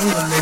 そうだ。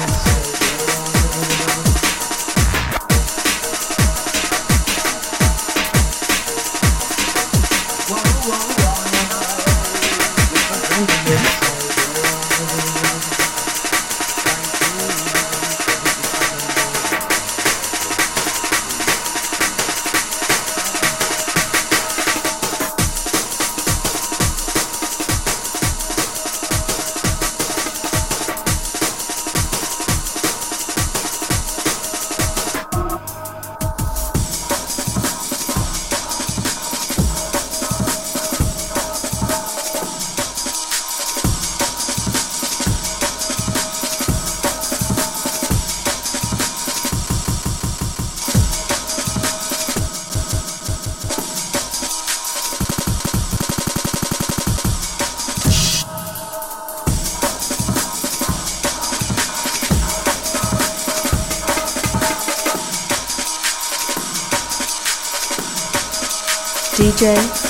DJ.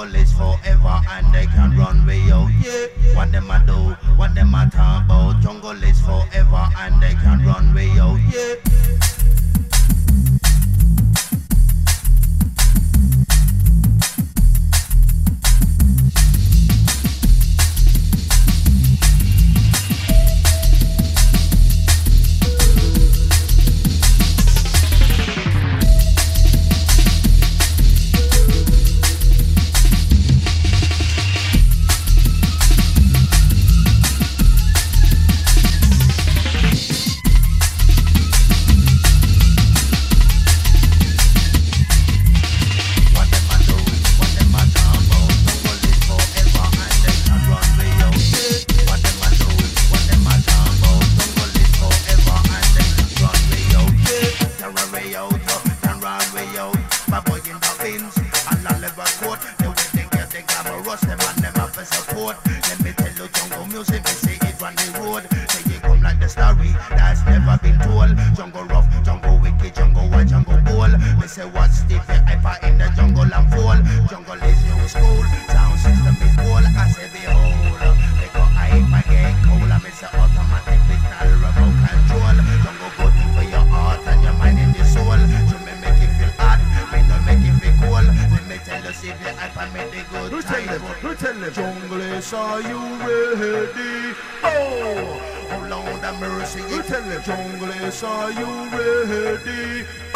police forever and they can run way. Yeah, what them a do, what them a talk about. Jungle is forever and they can run way. Yeah. English, are you ready? Oh, oh Lord have mercy, you tell the jungle, are you ready?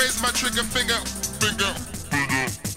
raise my trigger finger, finger, finger.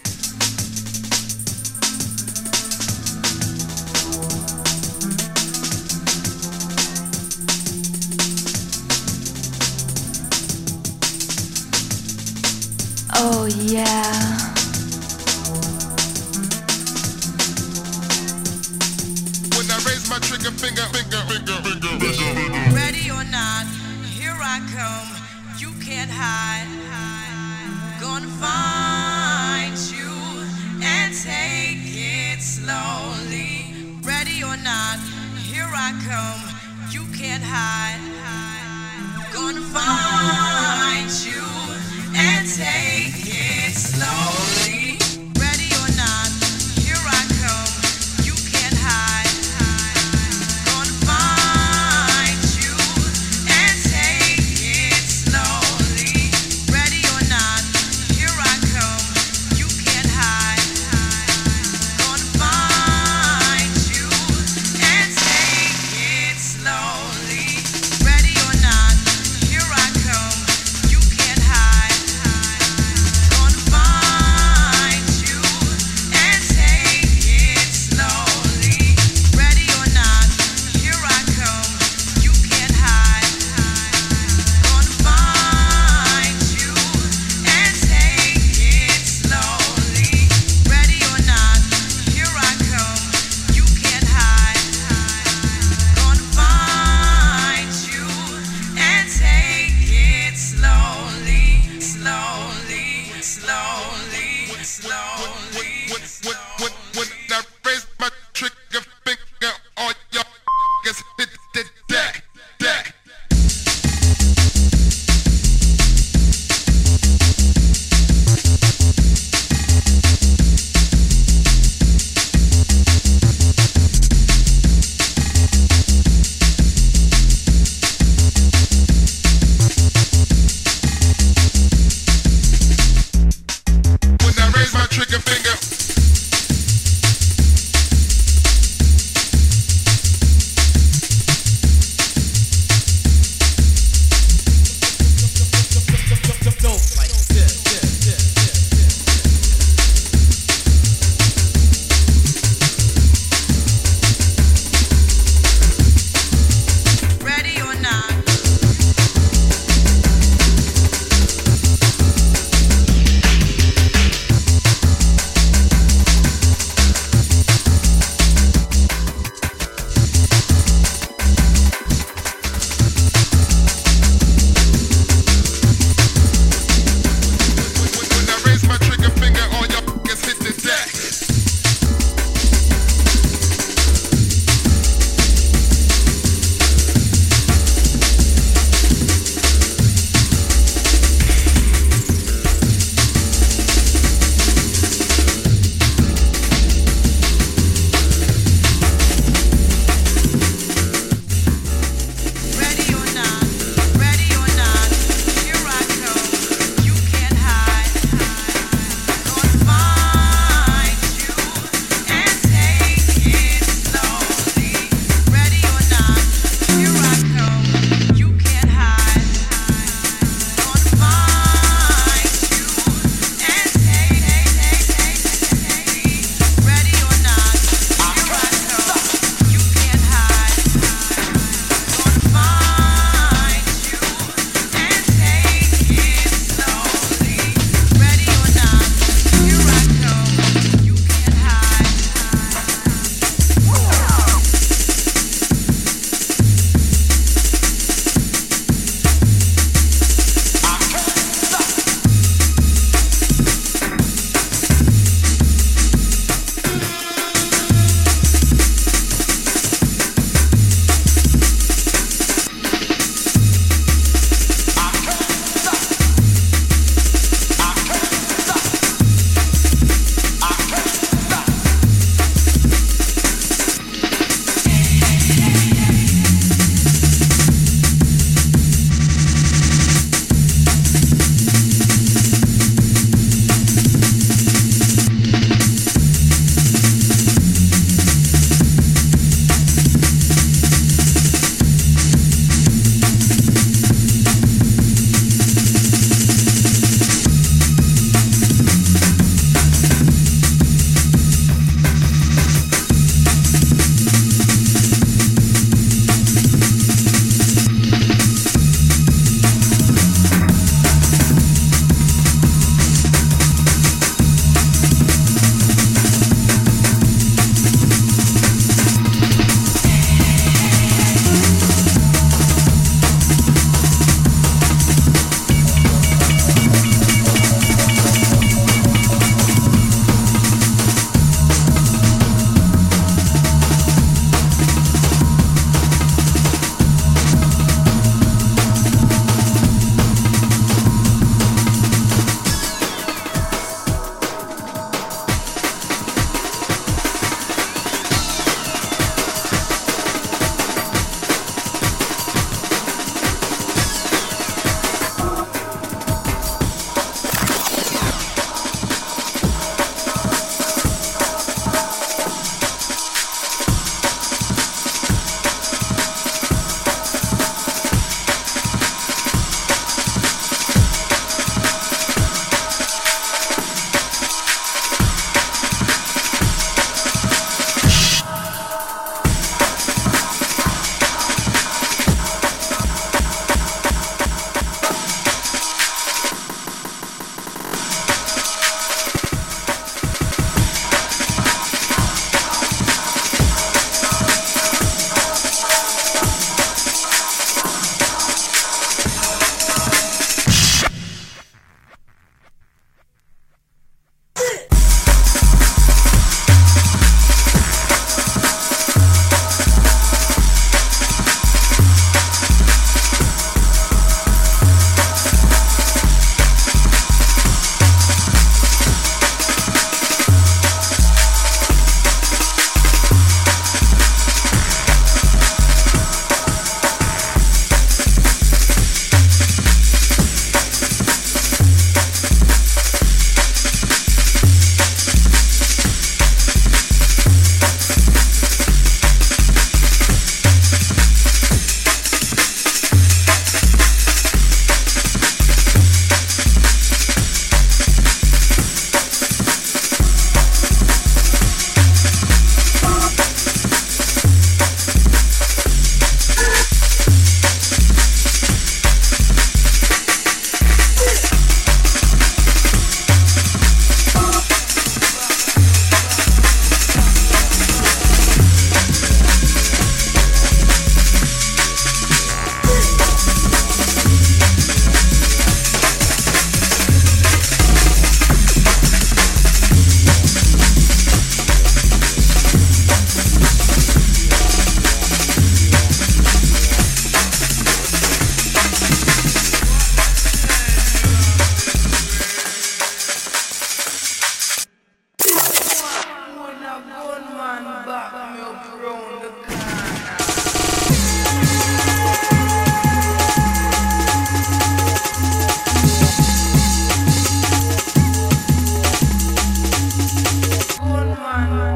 can't hide. Gonna find you and take.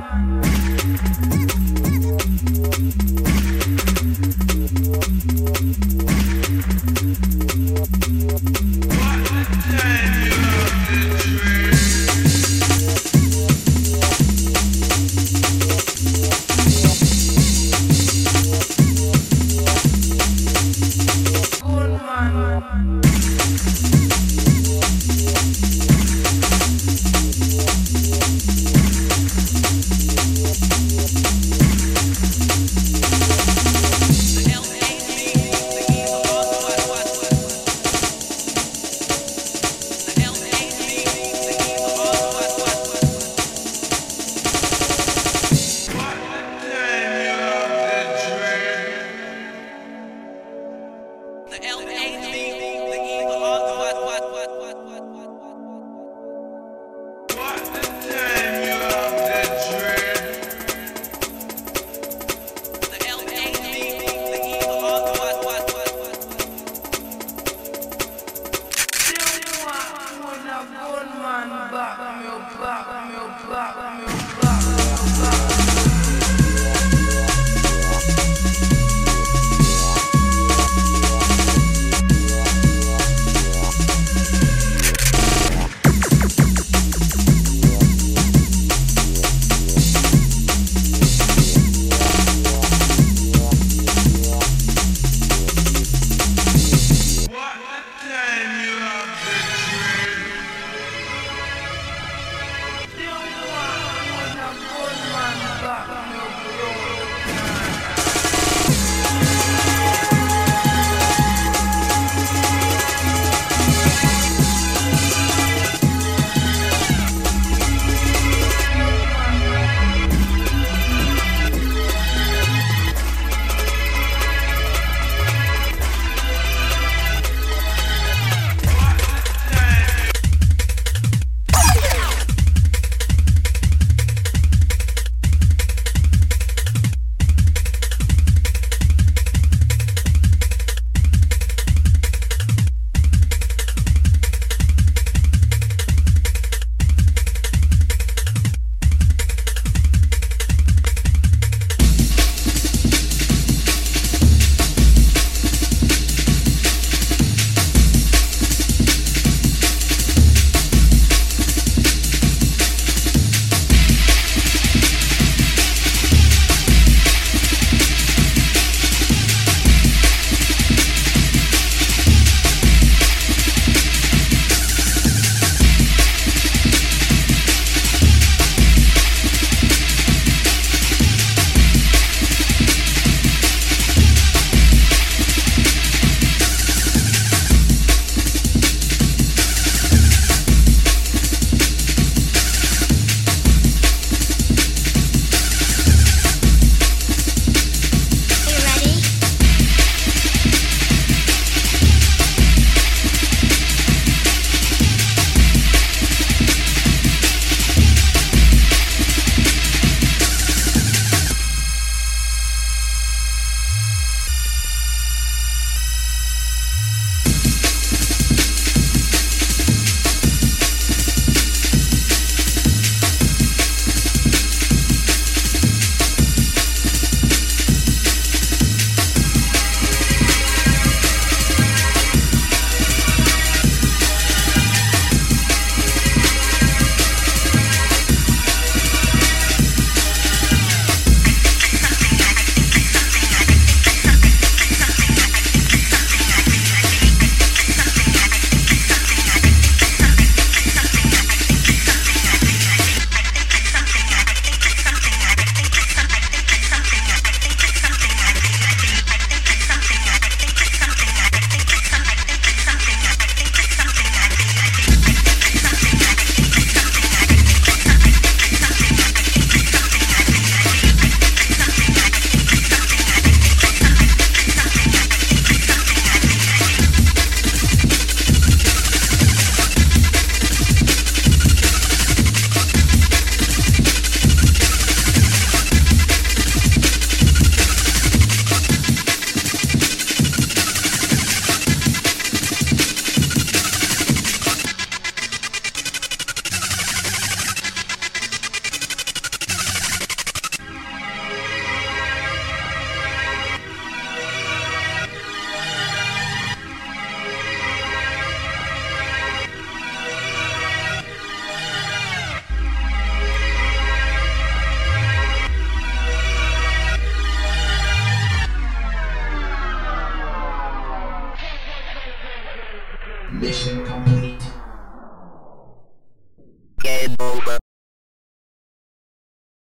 The